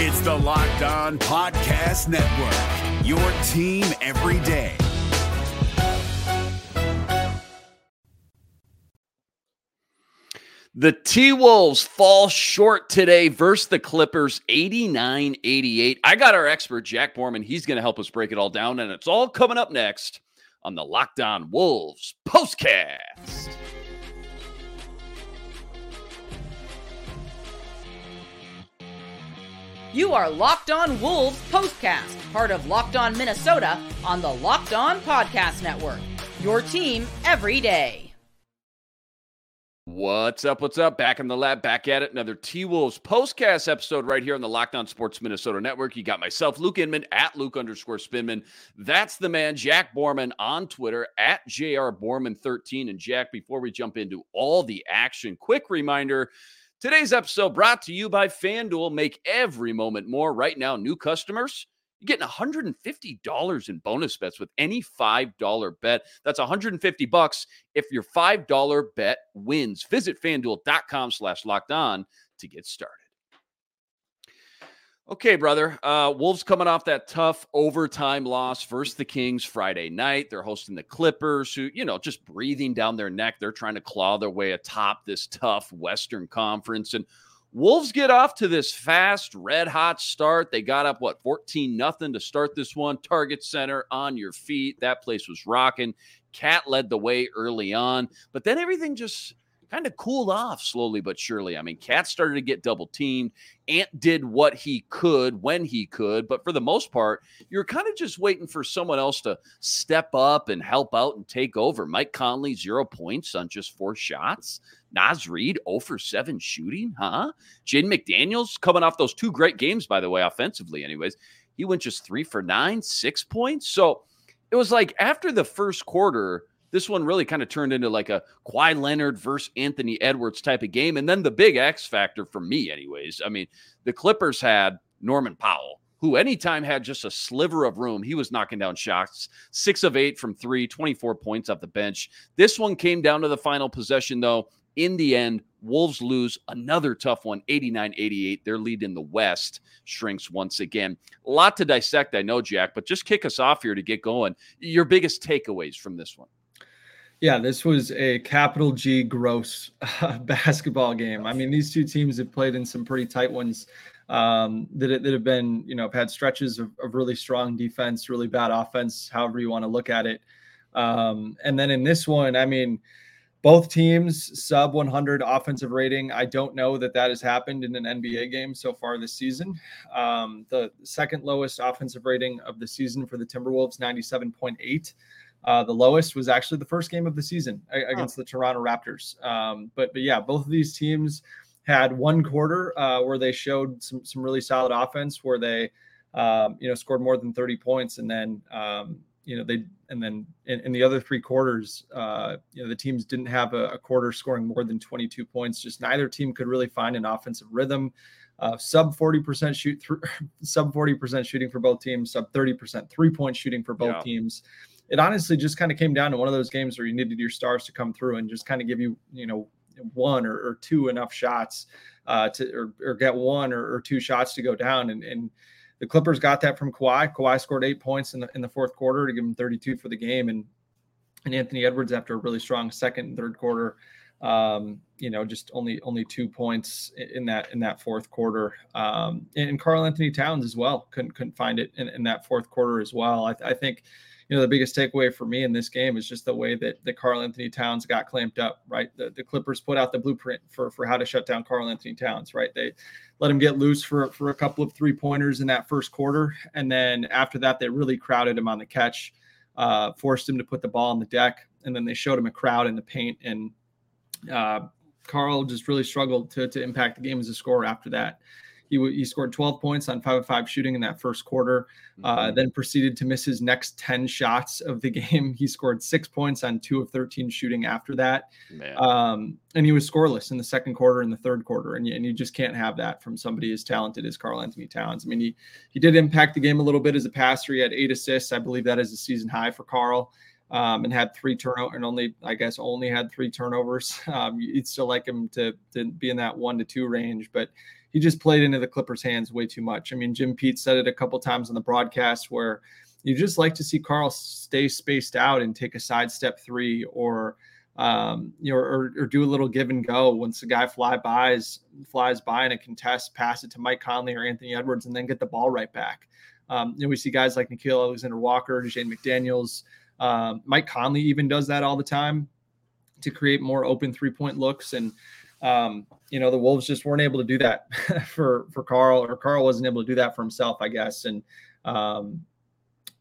It's the Locked On Podcast Network, your team every day. The T Wolves fall short today versus the Clippers 89 88. I got our expert, Jack Borman. He's going to help us break it all down, and it's all coming up next on the Locked On Wolves postcast. You are Locked On Wolves Postcast, part of Locked On Minnesota on the Locked On Podcast Network. Your team every day. What's up? What's up? Back in the lab, back at it. Another T Wolves postcast episode right here on the Locked On Sports Minnesota Network. You got myself, Luke Inman, at Luke underscore Spinman. That's the man, Jack Borman on Twitter, at JR Borman13. And Jack, before we jump into all the action, quick reminder Today's episode brought to you by FanDuel. Make every moment more. Right now, new customers, you're getting $150 in bonus bets with any $5 bet. That's 150 bucks if your $5 bet wins. Visit fanduel.com slash locked on to get started. Okay, brother. Uh, Wolves coming off that tough overtime loss versus the Kings Friday night. They're hosting the Clippers, who, you know, just breathing down their neck. They're trying to claw their way atop this tough Western Conference. And Wolves get off to this fast, red hot start. They got up, what, 14 nothing to start this one. Target center on your feet. That place was rocking. KAT led the way early on, but then everything just kind of cooled off slowly but surely. I mean, KAT started to get double teamed. Ant did what he could when he could, but for the most part, you're kind of just waiting for someone else to step up and help out and take over. Mike Conley, zero points on just four shots. Naz Reid, 0 for 7 shooting, huh? Jaden McDaniels coming off those two great games, by the way, offensively, anyways. He went just three for nine, six points. So it was like after the first quarter, this one really kind of turned into like a Kawhi Leonard versus Anthony Edwards type of game. And then the big X factor for me, anyways. I mean, the Clippers had Norman Powell, who anytime had just a sliver of room, he was knocking down shots. Six of eight from three, 24 points off the bench. This one came down to the final possession, though. In the end, Wolves lose another tough one, 89 88. Their lead in the West shrinks once again. A lot to dissect, I know, Jack, but just kick us off here to get going. Your biggest takeaways from this one. Yeah, this was a capital G gross uh, basketball game. I mean, these two teams have played in some pretty tight ones um, that, that have been, you know, have had stretches of, of, really strong defense, really bad offense, however you want to look at it. Um, and then in this one, I mean, both teams sub 100 offensive rating. I don't know that that has happened in an NBA game so far this season. Um, the second lowest offensive rating of the season for the Timberwolves, 97.8. Uh, the lowest was actually the first game of the season against the Toronto Raptors. Um, but but yeah, both of these teams had one quarter uh, where they showed some some really solid offense, where they um, you know scored more than 30 points, and then um, you know they and then in, in the other three quarters, uh, you know the teams didn't have a, a, quarter scoring more than 22 points. Just neither team could really find an offensive rhythm. Uh, sub 40% shoot, sub 40% shooting for both teams, sub 30% three point shooting for both yeah. teams it honestly just kind of came down to one of those games where you needed your stars to come through and just kind of give you, you know, one or, or two enough shots uh, to or, or get one or, or, two shots to go down. And, and the Clippers got that from Kawhi. Kawhi scored eight points in the in the fourth quarter to give him 32 for the game. And and Anthony Edwards after a really strong second and third quarter, um, you know, just only only two points in that in that fourth quarter. Um, and Karl-Anthony Towns as well couldn't couldn't find it in, in that fourth quarter as well. I, I think you know, the biggest takeaway for me in this game is just the way that, that Karl-Anthony Towns got clamped up, right? The, the Clippers put out the blueprint for, for how to shut down Karl-Anthony Towns, right? They let him get loose for, for a couple of three pointers in that first quarter. And then after that, they really crowded him on the catch, uh, forced him to put the ball on the deck. And then they showed him a crowd in the paint. And uh, Karl just really struggled to, to impact the game as a scorer after that. He, he scored 12 points on five of five shooting in that first quarter, uh, mm-hmm. then proceeded to miss his next 10 shots of the game. He scored six points on two of 13 shooting after that. Um, and he was scoreless in the second quarter and the third quarter. And you, and you just can't have that from somebody as talented as Karl Anthony Towns. I mean, he, he did impact the game a little bit as a passer. He had eight assists. I believe that is a season high for Karl. Um, and had three turnover and only I guess only had three turnovers. Um, you'd still like him to to be in that one to two range, but he just played into the Clippers' hands way too much. I mean, Jim Pete said it a couple times on the broadcast where you just like to see Karl stay spaced out and take a sidestep three or um, you know, or, or, do a little give and go once the guy fly buys flies by in a contest, pass it to Mike Conley or Anthony Edwards, and then get the ball right back. Um, you know, we see guys like Nickeil Alexander Walker, Shane McDaniels, um, Mike Conley even does that all the time to create more open three point looks. And, um, you know, the Wolves just weren't able to do that for, for Karl, or Karl wasn't able to do that for himself, I guess. And, um,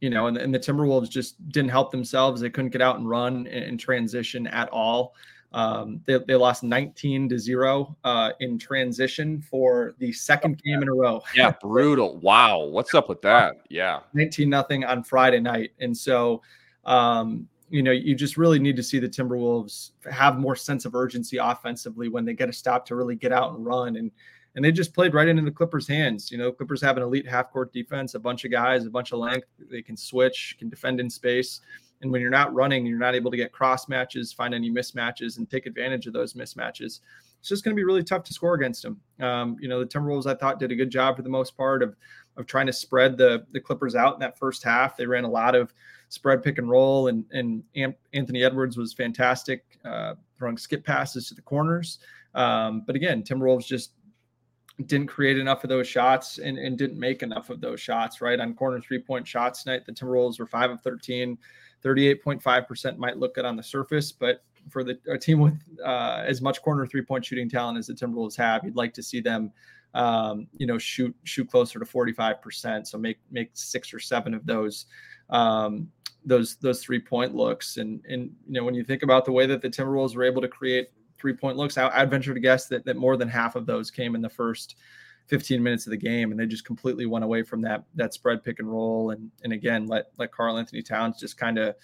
you know, and, and the Timberwolves just didn't help themselves. They couldn't get out and run and, transition at all. Um, they, they lost 19 to zero uh, in transition for the second game in a row. Yeah, brutal. Wow. What's up with that? Yeah. 19 nothing on Friday night. And so, um, you know, you just really need to see the Timberwolves have more sense of urgency offensively when they get a stop to really get out and run. And and they just played right into the Clippers' hands. You know, Clippers have an elite half court defense, a bunch of guys, a bunch of length. They can switch, can defend in space. And when you're not running, you're not able to get cross matches, find any mismatches, and take advantage of those mismatches. It's just going to be really tough to score against them. Um, you know, the Timberwolves I thought did a good job for the most part of of trying to spread the the Clippers out in that first half. They ran a lot of spread pick and roll, and and Anthony Edwards was fantastic, uh, throwing skip passes to the corners. Um, but again, Timberwolves just didn't create enough of those shots and, and didn't make enough of those shots, right? On corner three point shots tonight, the Timberwolves were five of 13, 38.5% might look good on the surface, but for the a team with uh, as much corner three point shooting talent as the Timberwolves have, you'd like to see them, um, you know, shoot shoot closer to 45%. So make make six or seven of those um, those those three point looks. And and you know when you think about the way that the Timberwolves were able to create three point looks, I, would venture to guess that that more than half of those came in the first 15 minutes of the game, and they just completely went away from that that spread pick and roll. And and again, let let Karl-Anthony Towns just kind of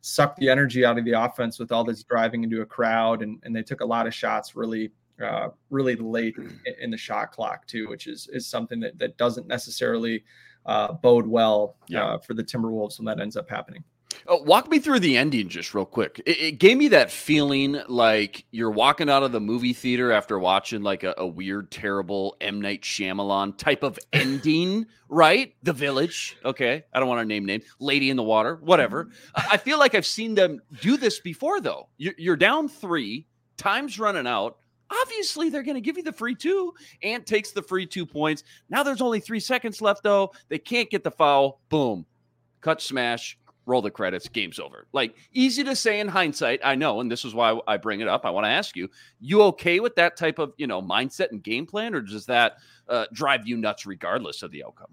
suck the energy out of the offense with all this driving into a crowd, and and they took a lot of shots really uh, really late in the shot clock too, which is is something that that doesn't necessarily uh, bode well yeah. uh, for the Timberwolves when that ends up happening. Uh, walk me through the ending just real quick. It, it, gave me that feeling like you're walking out of the movie theater after watching like a, a weird, terrible M Night Shyamalan type of ending, right? The Village. Okay, I don't want to name name. Lady in the Water, whatever. I feel like I've seen them do this before, though. You're, you're down three, time's running out. Obviously, they're going to give you the free two. Ant takes the free two points. Now there's only three seconds left, though. They can't get the foul. Boom. Cut smash. Roll the credits. Game's over. Like, easy to say in hindsight. I know. And this is why I bring it up. I want to ask you, you okay with that type of, you know, mindset and game plan? Or does that uh, drive you nuts regardless of the outcome?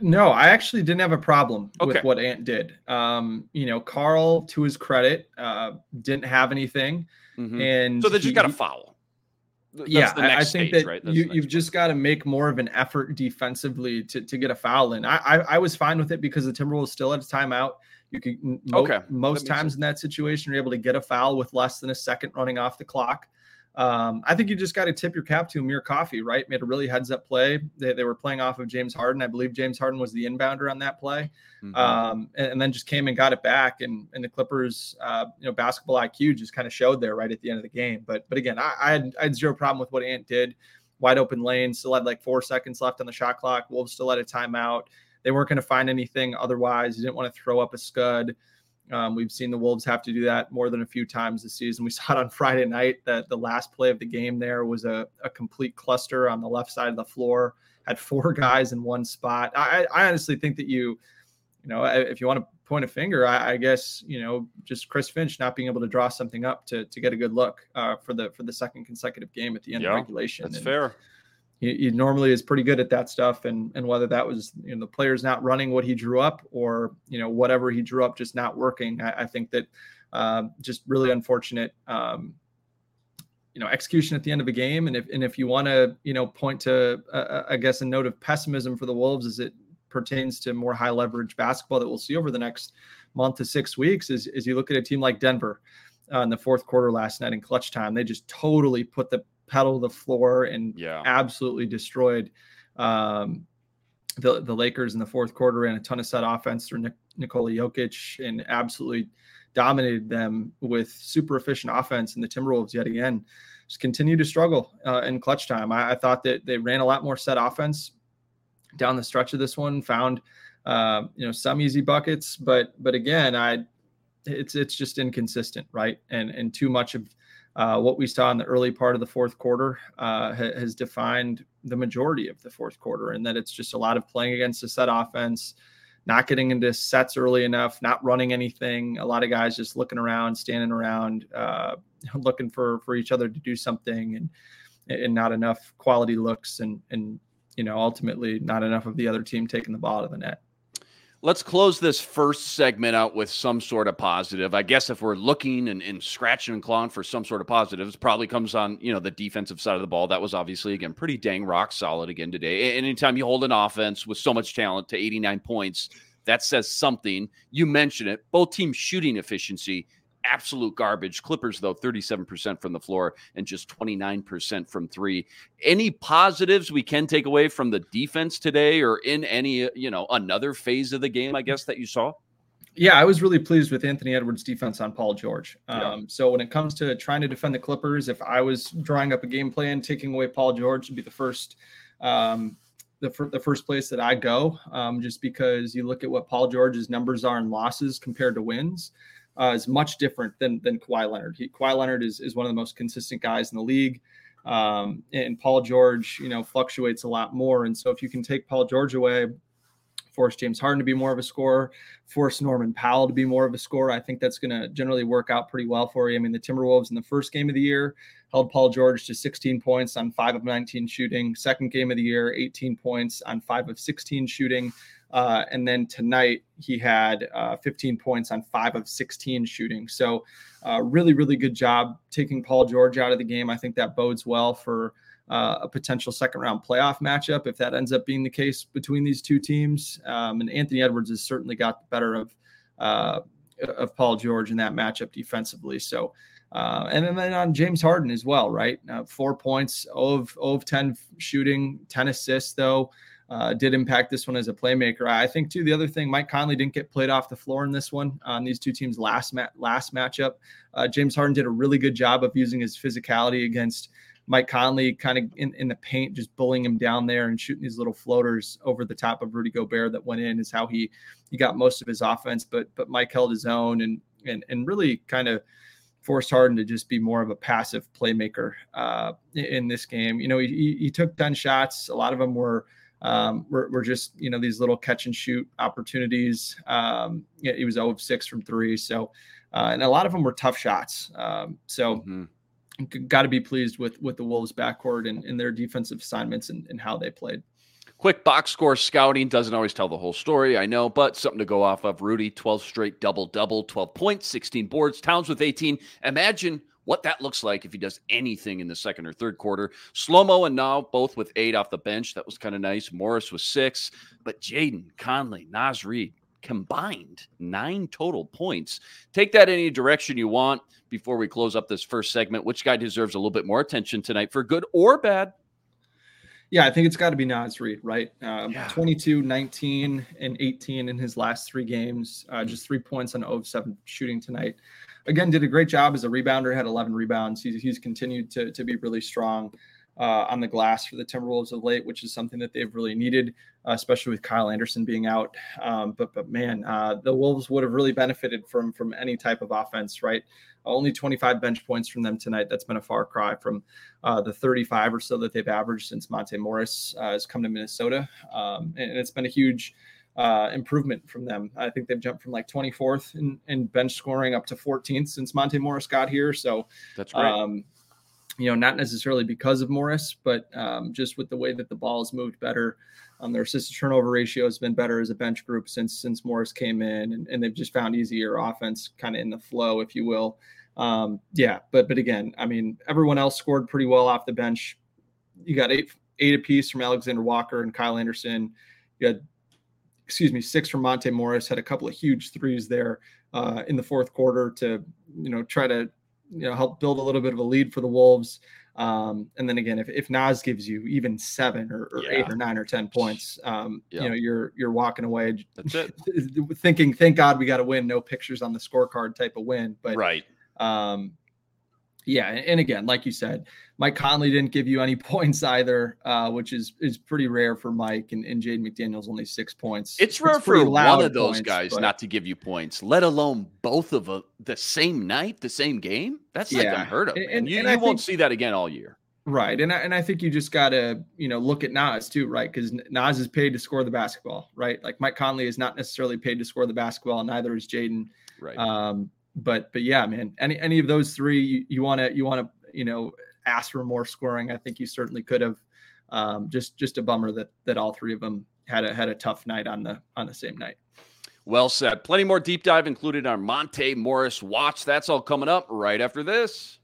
No, I actually didn't have a problem okay. with what Ant did. Um, you know, Karl, to his credit, uh, didn't have anything. Mm-hmm. And so they just got a foul yeah, I, think stage, that right? you, you've just got to make more of an effort defensively to, to get a foul in. I, I, I was fine with it because the Timberwolves still had a timeout. You could okay. most times sense. in that situation you're able to get a foul with less than a second running off the clock. Um, I think you just got to tip your cap to Amir Coffey, right? Made a really heads up play. They, they were playing off of James Harden. I believe James Harden was the inbounder on that play. Mm-hmm. Um, and, and, then just came and got it back. And, and the Clippers, uh, you know, basketball IQ just kind of showed there right at the end of the game. But, but again, I, I, had, I had zero problem with what Ant did. Wide open lane, still had like four seconds left on the shot clock. Wolves still had a timeout. They weren't going to find anything otherwise. You didn't want to throw up a scud. Um, we've seen the Wolves have to do that more than a few times this season. We saw it on Friday night that the last play of the game there was a, a complete cluster on the left side of the floor, had four guys in one spot. I, I honestly think that you, you know, if you want to point a finger, I, I, guess you know just Chris Finch not being able to draw something up to to get a good look uh, for the for the second consecutive game at the end yeah, of regulation. That's and, fair he, he, normally is pretty good at that stuff. And and whether that was you know the players not running what he drew up or you know whatever he drew up just not working i, I think that um, just really unfortunate um, you know execution at the end of a game. And if and if you want to you know point to uh, i guess a note of pessimism for the wolves as it pertains to more high leverage basketball that we'll see over the next month to six weeks is, is you look at a team like denver uh, in the fourth quarter last night in clutch time they just totally put the pedal the floor and yeah. absolutely destroyed um, the the Lakers in the fourth quarter. Ran a ton of set offense through Nik- Nikola Jokic and absolutely dominated them with super efficient offense. And the Timberwolves, yet again, just continue to struggle uh, in clutch time. I, I, thought that they ran a lot more set offense down the stretch of this one, found uh, you know some easy buckets, but but again, I it's it's just inconsistent, right? And and too much of uh, what we saw in the early part of the fourth quarter uh, ha- has defined the majority of the fourth quarter, and that it's just a lot of playing against a set offense, not getting into sets early enough, not running anything. A lot of guys just looking around, standing around, uh, looking for for each other to do something, and and not enough quality looks, and and you know ultimately not enough of the other team taking the ball out of the net. Let's close this first segment out with some sort of positive. I guess if we're looking and, and, scratching and clawing for some sort of positives, probably comes on, you know, the defensive side of the ball. That was obviously, again, pretty dang rock solid again today. Anytime you hold an offense with so much talent to 89 points, that says something. You mentioned it. Both teams shooting efficiency absolute garbage. Clippers, though, 37% from the floor and just 29% from three. Any positives we can take away from the defense today or in any, you know, another phase of the game, I guess, that you saw? Yeah, I was really pleased with Anthony Edwards' defense on Paul George. Um, yeah. So when it comes to trying to defend the Clippers, if I was drawing up a game plan, taking away Paul George would be the first. Um, the, the first place that I go, um, just because you look at what Paul George's numbers are in losses compared to wins uh, is much different than than Kawhi Leonard. He, Kawhi Leonard is is one of the most consistent guys in the league, um, and Paul George, you know, fluctuates a lot more. And so if you can take Paul George away, force James Harden to be more of a scorer, force Norman Powell to be more of a scorer, I think that's going to generally work out pretty well for you. I mean, the Timberwolves in the first game of the year held Paul George to 16 points on five of 19 shooting. Second game of the year, 18 points on five of 16 shooting. Uh, and then tonight he had uh, 15 points on five of 16 shooting. So, uh, really, really good job taking Paul George out of the game. I think that bodes well for uh, a potential second round playoff matchup if that ends up being the case between these two teams. Um, and Anthony Edwards has certainly got the better of uh, of Paul George in that matchup defensively. So. Uh, and then on James Harden as well, right? four points, of, of 10 shooting, 10 assists, though uh, did impact this one as a playmaker. I think too. The other thing, Mike Conley didn't get played off the floor in this one on these two teams' last mat last matchup. Uh, James Harden did a really good job of using his physicality against Mike Conley, kind of in, in the paint, just bullying him down there and shooting these little floaters over the top of Rudy Gobert that went in. Is how he he got most of his offense. But but Mike held his own and and and really kind of forced Harden to just be more of a passive playmaker uh, in this game. You know, he, he took 10 shots. A lot of them were um, were, were just you know these little catch and shoot opportunities. Um, he was 0 of 6 from three, so uh, and a lot of them were tough shots. Um, so. Mm-hmm. Got to be pleased with with the Wolves backcourt and, and their defensive assignments and, and how they played. Quick box score scouting doesn't always tell the whole story, I know, but something to go off of. Rudy, 12 straight double double, 12 points, 16 boards. Towns with 18. Imagine what that looks like if he does anything in the second or third quarter. Slomo and now both with eight off the bench. That was kind of nice. Morris was six, but Jaden, Conley, Naz Reid combined nine total points. Take that any direction you want before we close up this first segment. Which guy deserves a little bit more attention tonight for good or bad? Yeah, I think it's got to be Naz Reid, right? Um, yeah. 22, 19, and 18 in his last three games. Uh, just three points on 0 7 shooting tonight again, did a great job as a rebounder, had 11 rebounds. He's, he's continued to, to be really strong uh, on the glass for the Timberwolves of late, which is something that they've really needed, uh, especially with Kyle Anderson being out. Um, but but man, uh, the Wolves would have really benefited from from any type of offense, right? Only 25 bench points from them tonight. That's been a far cry from uh, the 35 or so that they've averaged since Monte Morris uh, has come to Minnesota, um, and it's been a huge uh, improvement from them. I think they've jumped from like 24th in, in, bench scoring up to 14th since Monte Morris got here. So that's right. Um, you know, not necessarily because of Morris, but um, just with the way that the ball has moved better. Um, their assist turnover ratio has been better as a bench group since since Morris came in, and, and they've just found easier offense kind of in the flow, if you will. Um, yeah, but but again, I mean, everyone else scored pretty well off the bench. You got eight eight apiece from Alexander Walker and Kyle Anderson. You had excuse me, six from Monte Morris, had a couple of huge threes there uh, in the fourth quarter to, you know, try to, you know, help build a little bit of a lead for the Wolves. Um, and then again, if, if Naz gives you even seven or, or Yeah. eight or nine or ten points, um, Yeah. you know, you're you're walking away thinking, thank God we got to win, no pictures on the scorecard type of win. But right. um, yeah, and, again, like you said, Mike Conley didn't give you any points either, uh, which is is pretty rare for Mike. And, and Jade McDaniel's only six points. It's rare pretty for one of those points, guys but- not to give you points, let alone both of a, the same night, the same game. That's like unheard of. And- and- you and you won't think- see that again all year. Right. And I, and I think you just got to, you know, look at Naz too, right? Because Naz is paid to score the basketball, right? Like Mike Conley is not necessarily paid to score the basketball, neither is Jaden. Right. Um, but but yeah, man, any any of those three, you want to you want to you know ask for more scoring. I think you certainly could have. Um, just just a bummer that that all three of them had a had a tough night on the on the same night. well said. Plenty more deep dive included on Monte Morris Watch. That's all coming up right after this.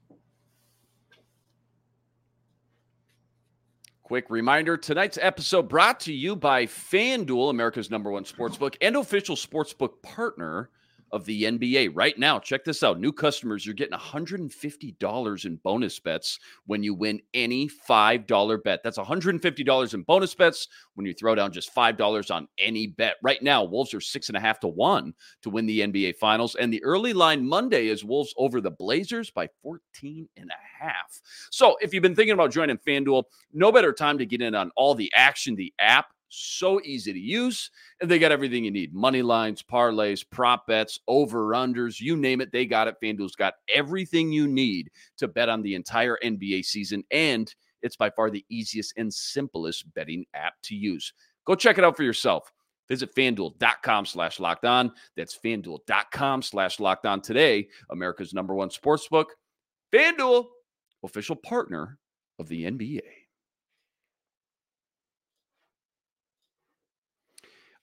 Quick reminder tonight's episode brought to you by FanDuel, America's number one sportsbook and official sportsbook partner of the NBA. Right now, check this out. New customers, you're getting $150 in bonus bets when you win any $5 bet. That's $150 in bonus bets when you throw down just $5 on any bet. Right now, Wolves are six and a half to one to win the NBA Finals. And the early line Monday is Wolves over the Blazers by 14 and a half. So if you've been thinking about joining FanDuel, no better time to get in on all the action. The app, so easy to use, and they got everything you need money lines, parlays, prop bets, over unders, you name it. They got it. FanDuel's got everything you need to bet on the entire NBA season. And it's by far the easiest and simplest betting app to use. Go check it out for yourself. Visit fanduel.com slash locked on. That's fanduel.com slash locked on today. America's number one sportsbook. FanDuel, official partner of the NBA.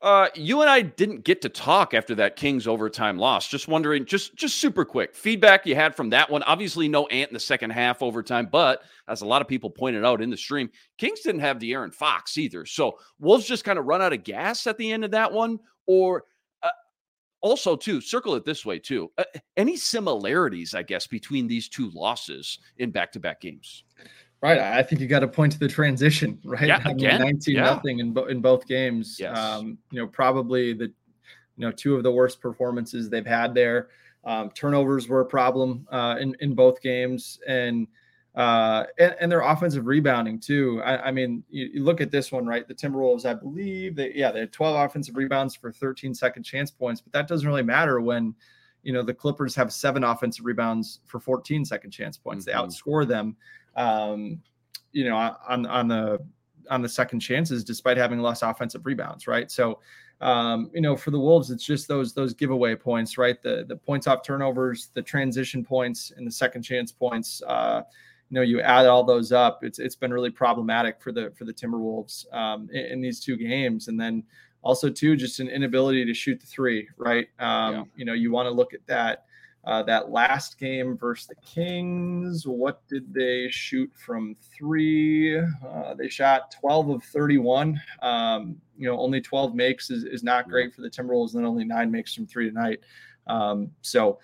Uh, you and I didn't get to talk after that Kings overtime loss. Just wondering, just just super quick feedback you had from that one. Obviously, no Ant in the second half overtime, but as a lot of people pointed out in the stream, Kings didn't have De'Aaron Fox either. So Wolves just kind of run out of gas at the end of that one, or uh, also too circle it this way too. Uh, any similarities, I guess, between these two losses in back-to-back games? Right. I think you got to point to the transition, right? Yeah, I mean, again, 19 yeah. nothing in, bo- in both games. Yes. Um, you know, probably the, you know, two of the worst performances they've had there. Um, turnovers were a problem uh, in, in both games and, uh, and, and their offensive rebounding too. I, I mean, you, you look at this one, right? The Timberwolves, I believe that, yeah, they had 12 offensive rebounds for 13 second chance points, but that doesn't really matter when, you know, the Clippers have seven offensive rebounds for 14 second chance points. Mhm. They outscore them um, you know, on on the on the second chances, despite having less offensive rebounds, right? So, um, you know, for the Wolves, it's just those those giveaway points, right? The the points off turnovers, the transition points, and the second chance points. Uh, you know, you add all those up, it's it's been really problematic for the for the Timberwolves um, in, in these two games, and then also too just an inability to shoot the three, right? Um, Yeah. You know, you want to look at that uh, that last game versus the Kings, what did they shoot from three? Uh, they shot 12 of 31. Um, you know, only 12 makes is, is not great for the Timberwolves, and then only nine makes from three tonight. Um, so,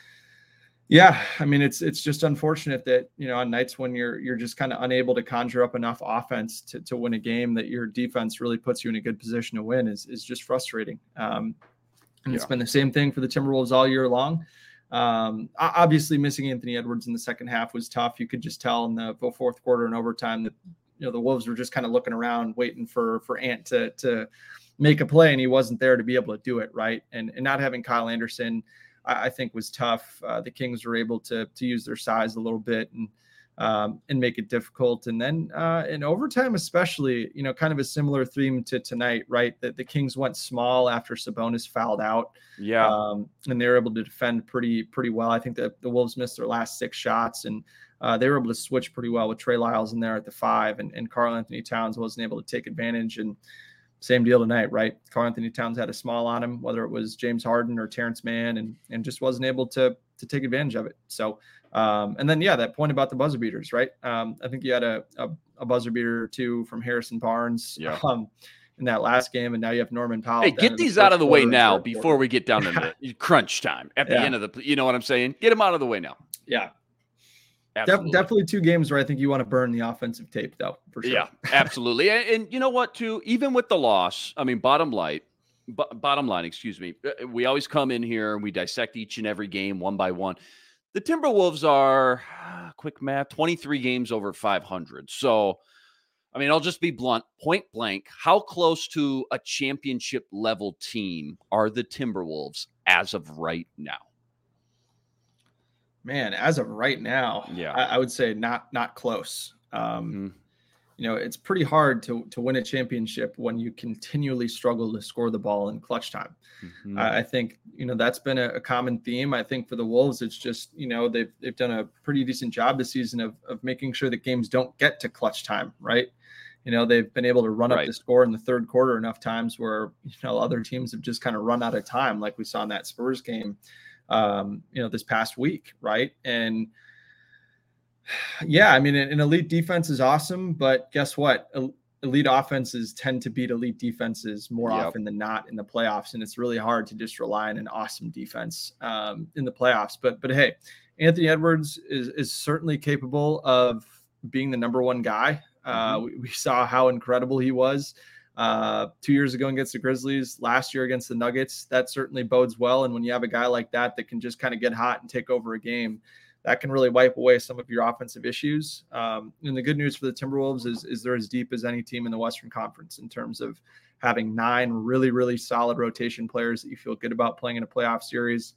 yeah, I mean, it's it's just unfortunate that you know on nights when you're you're just kind of unable to conjure up enough offense to, to win a game that your defense really puts you in a good position to win is is just frustrating. Um, and it's Yeah. been the same thing for the Timberwolves all year long. Um, obviously, missing Anthony Edwards in the second half was tough. You could just tell in the fourth quarter and overtime that you know the Wolves were just kind of looking around, waiting for for Ant to to make a play, and he wasn't there to be able to do it right. And and not having Kyle Anderson, I, I think was tough. Uh, the Kings were able to to use their size a little bit and um, and make it difficult. And then uh, in overtime, especially, you know, kind of a similar theme to tonight, right? That the Kings went small after Sabonis fouled out Yeah. um, and they were able to defend pretty pretty well. I think that the Wolves missed their last six shots, and uh, they were able to switch pretty well with Trey Lyles in there at the five, and, and Karl Anthony Towns wasn't able to take advantage. And same deal tonight, right? Karl Anthony Towns had a small on him, whether it was James Harden or Terrence Mann, and and just wasn't able to to take advantage of it. So, um, and then yeah, that point about the buzzer beaters, right? Um, I think you had a, a a buzzer beater or two from Harrison Barnes. Yeah. Um, in that last game, and now you have Norman Powell. Hey, get of the these out of the way now before we get down to crunch time at the Yeah. end of the. You know what I'm saying? Get them out of the way now. Yeah. Absolutely. definitely two games where I think you want to burn the offensive tape, though. For sure. Yeah, absolutely. and, and, you know what? Too, even with the loss, I mean, bottom line, b- bottom line, excuse me. Uh, we always come in here and we dissect each and every game one by one. The Timberwolves are quick math, twenty three games over five hundred. So I mean, I'll just be blunt, point blank. How close to a championship level team are the Timberwolves as of right now? Man, as of right now, yeah, I, I would say not not close. Um, mm-hmm. You know, it's pretty hard to to win a championship when you continually struggle to score the ball in clutch time. Mm-hmm. I, I, think you know that's been a, a, common theme. I think for the Wolves, it's just you know they've they've done a pretty decent job this season of of making sure that games don't get to clutch time, right? you know they've been able to run right. up the score in the third quarter enough times where you know other teams have just kind of run out of time like we saw in that spurs game um, you know this past week right and yeah i mean an elite defense is awesome but guess what elite offenses tend to beat elite defenses more yep. often than not in the playoffs and it's really hard to just rely on an awesome defense um, in the playoffs but but hey anthony edwards is is certainly capable of being the number one guy uh, mm-hmm. we, we, saw how incredible he was uh, two years ago against the Grizzlies, last year against the Nuggets. That certainly bodes well. And when you have a guy like that that can just kind of get hot and take over a game, that can really wipe away some of your offensive issues. Um, and the good news for the Timberwolves is, is they're as deep as any team in the Western Conference in terms of having nine really, really solid rotation players that you feel good about playing in a playoff series.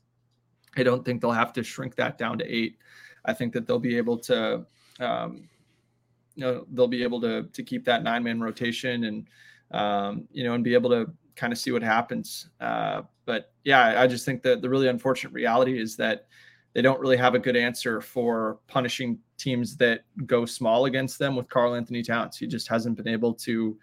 I don't think they'll have to shrink that down to eight. I think that they'll be able to um, you know they'll be able to to keep that nine man rotation and um, you know and be able to kind of see what happens. Uh, but yeah, I just think that the really unfortunate reality is that they don't really have a good answer for punishing teams that go small against them with Karl-Anthony Towns. He just hasn't been able to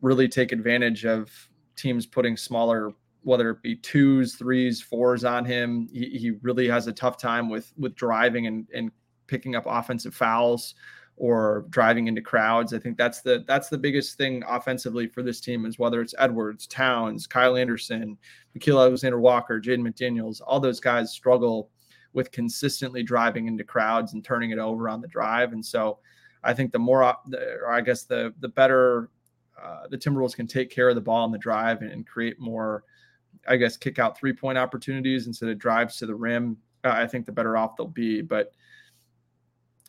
really take advantage of teams putting smaller whether it be twos, threes, fours on him. He, he really has a tough time with with driving and, and picking up offensive fouls or driving into crowds. I think that's the that's the biggest thing offensively for this team is whether it's Edwards, Towns, Kyle Anderson, Nickeil Alexander Walker, Jaden McDaniels, all those guys struggle with consistently driving into crowds and turning it over on the drive. And so I think the more, or I guess the the better uh, the Timberwolves can take care of the ball on the drive and, and create more, I guess, kick out three point opportunities instead of drives to the rim. Uh, I think the better off they'll be. But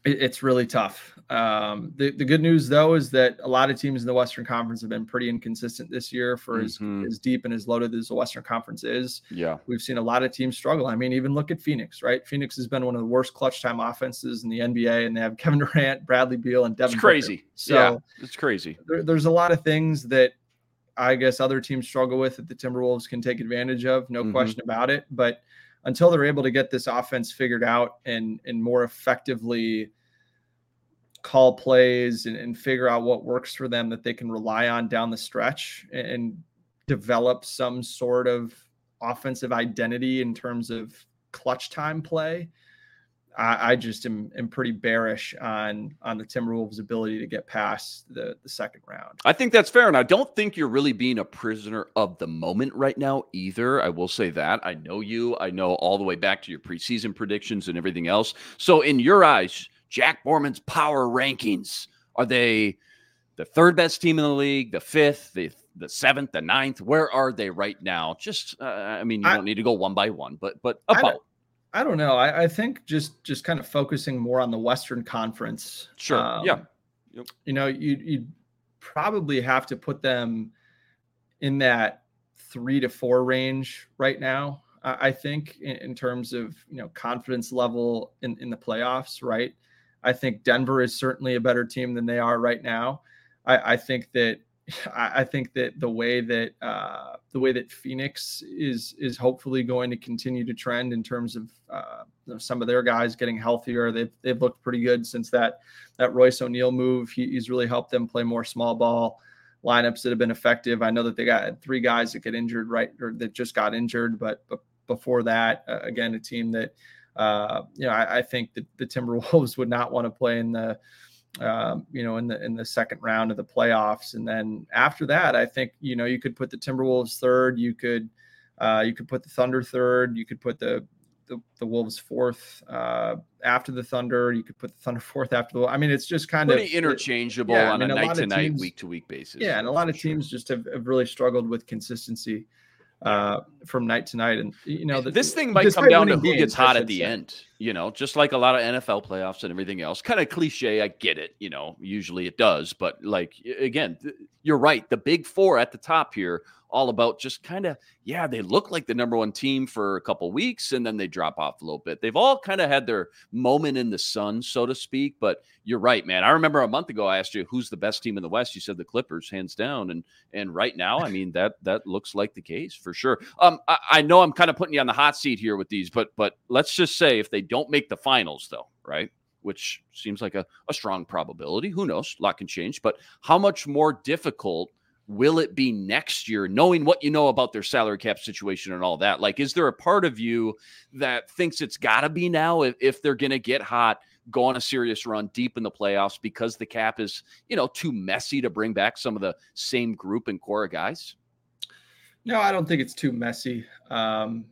it's really tough. Um, the, the good news, though, is that a lot of teams in the Western Conference have been pretty inconsistent this year for mm-hmm. as, as deep and as loaded as the Western Conference is. Yeah. We've seen a lot of teams struggle. I mean, even look at Phoenix, right? Phoenix has been one of the worst clutch time offenses in the NBA, and they have Kevin Durant, Bradley Beal, and Devin. It's crazy. Booker. So yeah, it's crazy. There, there's a lot of things that I guess other teams struggle with that the Timberwolves can take advantage of, no mm-hmm. question about it. But until they're able to get this offense figured out and and more effectively – call plays and, and, figure out what works for them that they can rely on down the stretch and, and develop some sort of offensive identity in terms of clutch time play. I, I just am, am, pretty bearish on on the Timberwolves' ability to get past the, the second round. I think that's fair, and I don't think you're really being a prisoner of the moment right now either. I will say that I know you. I know all the way back to your preseason predictions and everything else. So, in your eyes, Jack Borman's power rankings. Are they the third best team in the league, the fifth, the the seventh, the ninth? Where are they right now? Just, uh, I mean, you I, don't need to go one by one, but but about. I don't, know. I, I, think just just kind of focusing more on the Western Conference. Sure. Um, yeah. Yep. You know, you you probably have to put them in that three to four range right now. I think in, in terms of you know confidence level in in the playoffs, right? I think Denver is certainly a better team than they are right now. I, I think that I think that the way that uh, the way that Phoenix is is hopefully going to continue to trend in terms of uh, some of their guys getting healthier. They've they've looked pretty good since that that Royce O'Neale move. He, he's really helped them play more small ball lineups that have been effective. I know that they got three guys that get injured right or that just got injured, but but before that, uh, again, a team that uh, you know, I, I, think that the Timberwolves would not want to play in the, um, you know, in the in the second round of the playoffs. And then after that, I think you know you could put the Timberwolves third. You could uh, you could put the Thunder third. You could put the the, the Wolves fourth uh, after the Thunder. You could put the Thunder fourth after the. I mean, it's just kind Pretty of interchangeable yeah, I on mean, a night to night, week to week basis. yeah, and a lot of teams just have, have really struggled with consistency uh, from night to night. And you know, the, this thing might come down to who gets hot at the end. You know, just like a lot of NFL playoffs and everything else. Kind of cliche. I get it. You know, usually it does, but like again, you're right. The big four at the top here, all about just kind of yeah, they look like the number one team for a couple weeks and then they drop off a little bit. They've all kind of had their moment in the sun, so to speak. But you're right, man. I remember a month ago I asked you who's the best team in the West. You said the Clippers, hands down. And and right now, I mean that that looks like the case for sure. Um, I, I know I'm kind of putting you on the hot seat here with these, but but let's just say if they don't make the finals, though, right? Which seems like a, a strong probability. Who knows? A lot can change. But how much more difficult will it be next year, knowing what you know about their salary cap situation and all that? Like, is there a part of you that thinks it's got to be now if, if they're going to get hot, go on a serious run deep in the playoffs because the cap is, you know, too messy to bring back some of the same group and core guys? No, I don't think it's too messy. Um,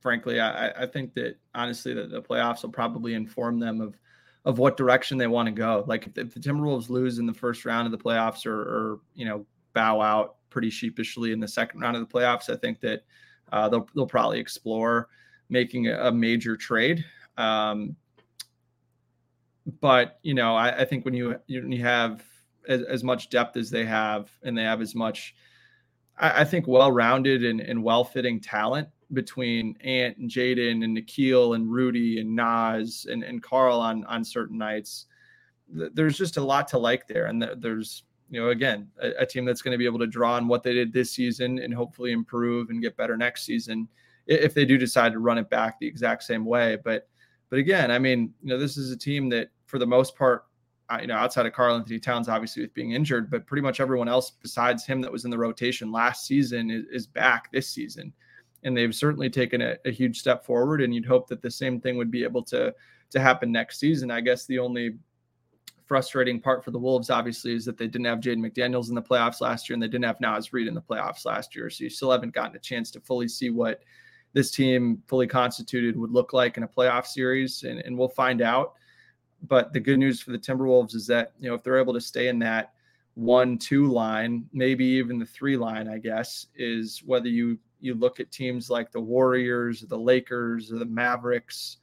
frankly, I, I- think that honestly that the playoffs will probably inform them of of what direction they want to go. Like if, if the Timberwolves lose in the first round of the playoffs or, or you know bow out pretty sheepishly in the second round of the playoffs, I think that uh, they'll they'll probably explore making a, a major trade. Um, but you know, I, I think when you you have as, as much depth as they have, and they have as much I, I think well-rounded and, and well-fitting talent between Ant and Jaden and Nickeil and Rudy and Naz and, and Karl on on certain nights. There's just a lot to like there, and there's you know again a, a team that's going to be able to draw on what they did this season and hopefully improve and get better next season if they do decide to run it back the exact same way. But but again, I mean, you know, this is a team that for the most part uh, you know, outside of Karl Anthony Towns, obviously with being injured, but pretty much everyone else besides him that was in the rotation last season is, is back this season. And they've certainly taken a, a huge step forward. And you'd hope that the same thing would be able to to happen next season. I guess the only frustrating part for the Wolves, obviously, is that they didn't have Jaden McDaniels in the playoffs last year and they didn't have Naz Reid in the playoffs last year. So you still haven't gotten a chance to fully see what this team fully constituted would look like in a playoff series. And, and we'll find out but the good news for the Timberwolves is that you know if they're able to stay in that one two line, maybe even the three line, I guess, is whether you you look at teams like the Warriors, or the Lakers, or the Mavericks,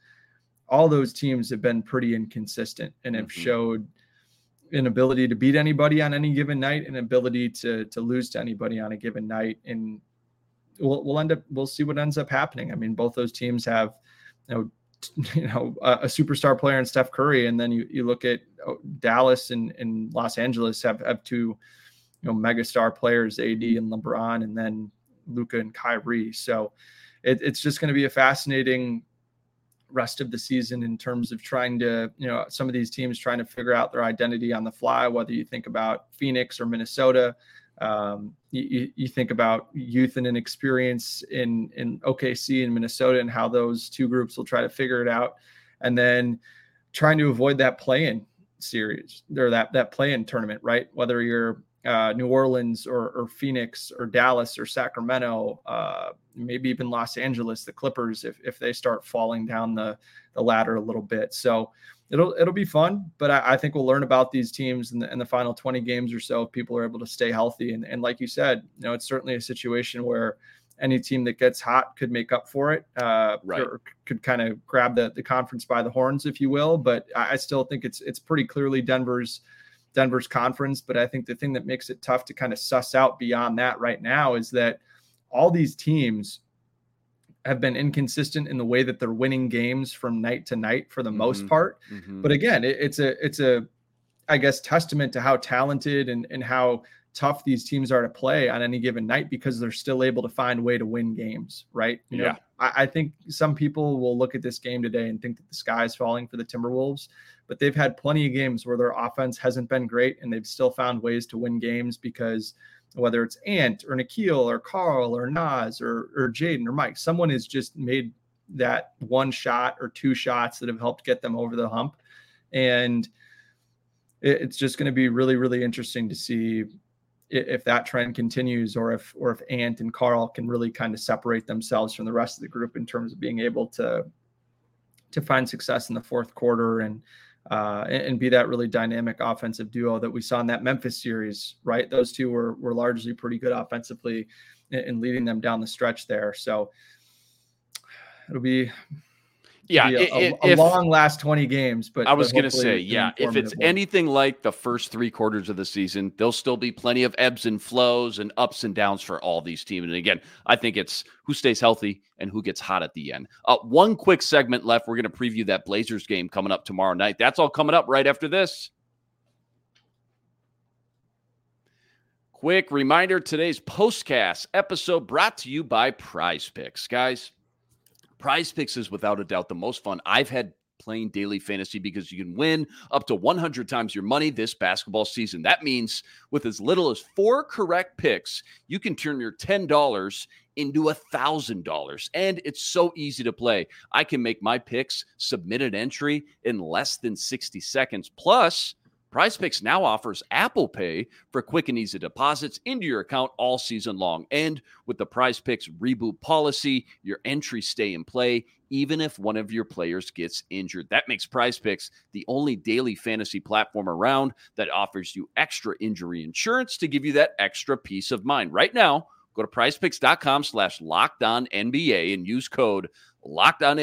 all those teams have been pretty inconsistent and have Mhm. showed an ability to beat anybody on any given night, an ability to to lose to anybody on a given night, and we'll we'll end up we'll see what ends up happening. I mean, both those teams have you know you know a, a superstar player in Steph Curry, and then you you look at oh, Dallas and, and Los Angeles have have two you know megastar players, AD and LeBron, and then Luka and Kyrie. So it, it's just going to be a fascinating rest of the season in terms of trying to you know some of these teams trying to figure out their identity on the fly. Whether you think about Phoenix or Minnesota. Um, you, you- think about youth and inexperience in in OKC and Minnesota and how those two groups will try to figure it out, and then trying to avoid that play-in series or that that play-in tournament, right? Whether you're uh, New Orleans or, or Phoenix or Dallas or Sacramento, uh, maybe even Los Angeles, the Clippers, if if they start falling down the the ladder a little bit. So it'll it'll be fun, but I, I think we'll learn about these teams in the, in the final 20 games or so if people are able to stay healthy. And, and like you said, you know, it's certainly a situation where any team that gets hot could make up for it, uh, Right. or could kind of grab the, the conference by the horns, if you will. But I, I still think it's it's pretty clearly Denver's Denver's conference. But I think the thing that makes it tough to kind of suss out beyond that right now is that all these teams have been inconsistent in the way that they're winning games from night to night for the most Mhm. part. Mhm. But again, it, it's a it's a I guess testament to how talented and and how tough these teams are to play on any given night because they're still able to find a way to win games, right? You know, Yeah. I, I think some people will look at this game today and think that the sky is falling for the Timberwolves, but they've had plenty of games where their offense hasn't been great and they've still found ways to win games because whether it's Ant or Nickeil or Karl or Naz or or Jaden or Mike, someone has just made that one shot or two shots that have helped get them over the hump. And it- it's just going to be really, really interesting to see if that trend continues or if or if Ant and Karl can really kind of separate themselves from the rest of the group in terms of being able to to find success in the fourth quarter and uh, and, and, be that really dynamic offensive duo that we saw in that Memphis series. Right, those two were were largely pretty good offensively in leading them down the stretch there. So it'll be yeah, a, a, a if, long last 20 games. But I was going to say, yeah, if it's anything like the first three quarters of the season, there'll still be plenty of ebbs and flows and ups and downs for all these teams. And again, I think it's who stays healthy and who gets hot at the end. Uh, one quick segment left. We're going to preview that Blazers game coming up tomorrow night. That's all coming up right after this. Quick reminder today's postcast episode brought to you by Prize Picks. Guys, PrizePicks is without a doubt the most fun I've had playing daily fantasy because you can win up to 100 times your money this basketball season. That means with as little as four correct picks, you can turn your $10 into a $1,000. And it's so easy to play. I can make my picks, submit an entry in less than 60 seconds. Plus, PrizePicks now offers Apple Pay for quick and easy deposits into your account all season long. And with the PrizePicks reboot policy, your entries stay in play even if one of your players gets injured. That makes PrizePicks the only daily fantasy platform around that offers you extra injury insurance to give you that extra peace of mind. Right now, go to prizepicks.com slash Locked On NBA and use code Locked On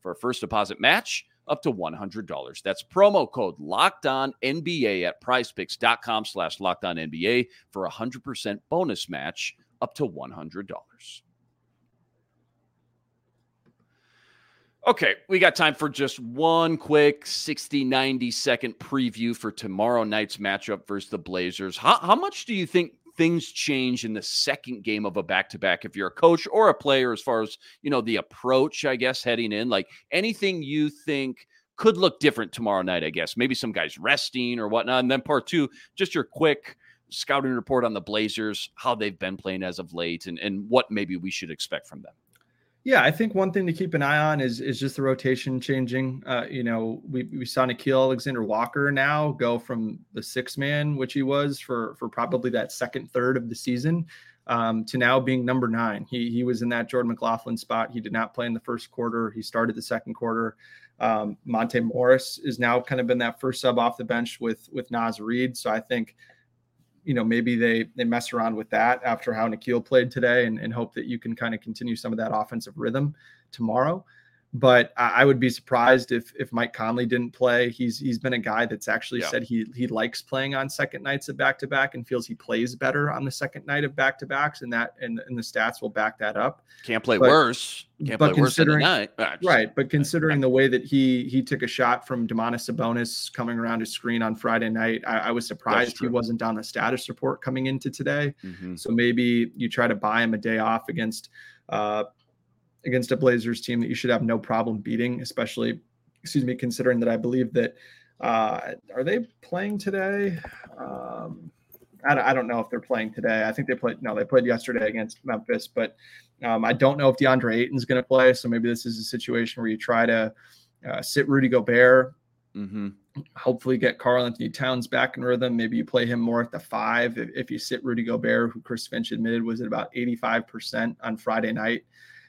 for a first deposit match up to $100. That's promo code Locked On NBA at prizepicks.com slash Locked On NBA for a 100% bonus match up to $100. Okay, we got time for just one quick 60, 90 second preview for tomorrow night's matchup versus the Blazers. How, how much do you think things change in the second game of a back to back if you're a coach or a player as far as you know the approach i guess heading in like anything you think could look different tomorrow night i guess. Maybe some guys resting or whatnot and then part two just your quick scouting report on the blazers how they've been playing as of late and, and what maybe we should expect from them yeah, I think one thing to keep an eye on is is just the rotation changing. Uh, you know, we, we saw Nickeil Alexander Walker now go from the six man, which he was for for probably that second third of the season, um, to now being number nine. He he was in that Jordan McLaughlin spot. He did not play in the first quarter. He started the second quarter. Um, Monte Morris is now kind of been that first sub off the bench with with Naz Reid. So I think you know maybe they they mess around with that after how Nickeil played today and, and hope that you can kind of continue some of that offensive rhythm tomorrow. But I, would be surprised if if Mike Conley didn't play. He's he's been a guy that's actually yeah. said he he likes playing on second nights of back to back and feels he plays better on the second night of back to backs, and that and, and the stats will back that up. Can't play but, worse. Can't but play considering, worse ah, right, but considering the way that he he took a shot from Domantas Sabonis coming around his screen on Friday night, I, I was surprised he wasn't on the status report coming into today. Mm-hmm. So maybe you try to buy him a day off against uh, against a Blazers team that you should have no problem beating, especially, excuse me, considering that I believe that uh, are they playing today? Um, I, I don't know if they're playing today. I think they played. No, they played yesterday against Memphis, but um, I don't know if DeAndre Ayton's going to play. So maybe this is a situation where you try to uh, sit Rudy Gobert. Mm-hmm. Hopefully, get Karl-Anthony Towns back in rhythm. Maybe you play him more at the five. If, if you sit Rudy Gobert, who Chris Finch admitted was at about 85% on Friday night.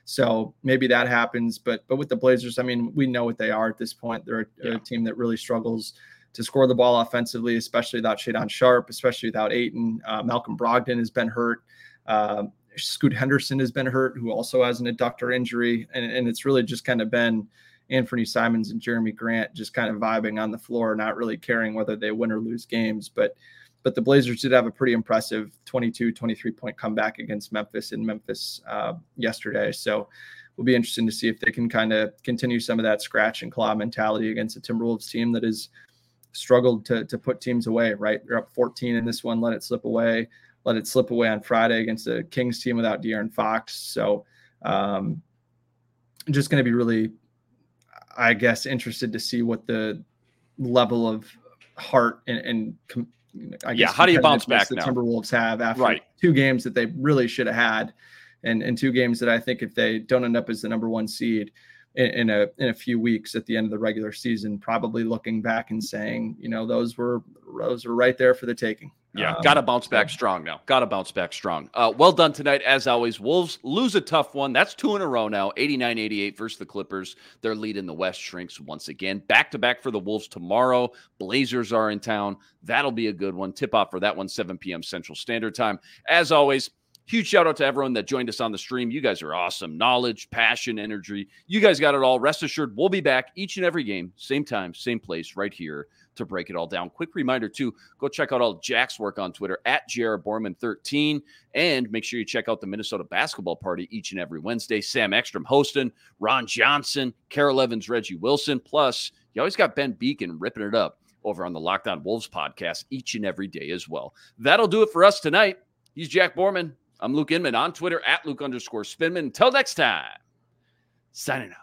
So maybe that happens. But but with the Blazers, I mean, we know what they are at this point. They're a, yeah. a team that really struggles to score the ball offensively, especially without Shaedon Sharpe, especially without Ayton. Uh, Malcolm Brogdon has been hurt. Uh, Scoot Henderson has been hurt, who also has an adductor injury. And, and it's really just kind of been Anthony Simons and Jerami Grant just kind of vibing on the floor, not really caring whether they win or lose games. But but the Blazers did have a pretty impressive 22, 23 point comeback against Memphis in Memphis uh, yesterday. So we'll be interesting to see if they can kind of continue some of that scratch and claw mentality against a Timberwolves team that has struggled to, to put teams away, right? They're up 14 in this one, let it slip away, let it slip away on Friday against the Kings team without De'Aaron Fox. So um, just going to be really, I guess, interested to see what the level of heart and, and com- I yeah, how do you bounce back the now? Timberwolves have after right. two games that they really should have had, and and two games that I think if they don't end up as the number one seed in, in, a in a few weeks at the end of the regular season, probably looking back and saying, you know, those were those were right there for the taking. Yeah, um, got to bounce back yeah. strong now. Got to bounce back strong. Uh, well done tonight, as always. Wolves lose a tough one. That's two in a row now 89 88 versus the Clippers. Their lead in the West shrinks once again. Back to back for the Wolves tomorrow. Blazers are in town. That'll be a good one. Tip off for that one, 7 p.m. Central Standard Time. As always, Huge shout out to everyone that joined us on the stream. You guys are awesome. Knowledge, passion, energy. You guys got it all. Rest assured, we'll be back each and every game, same time, same place, right here to break it all down. Quick reminder, too go check out all Jack's work on Twitter at Jared Borman13. And make sure you check out the Minnesota basketball party each and every Wednesday. Sam Ekstrom hosting, Ron Johnson, Carol Evans, Reggie Wilson. Plus, you always got Ben Beacon ripping it up over on the Locked On Wolves podcast each and every day as well. That'll do it for us tonight. He's Jack Borman. I'm Luke Inman on Twitter at Luke underscore Spinman. Until next time, signing out.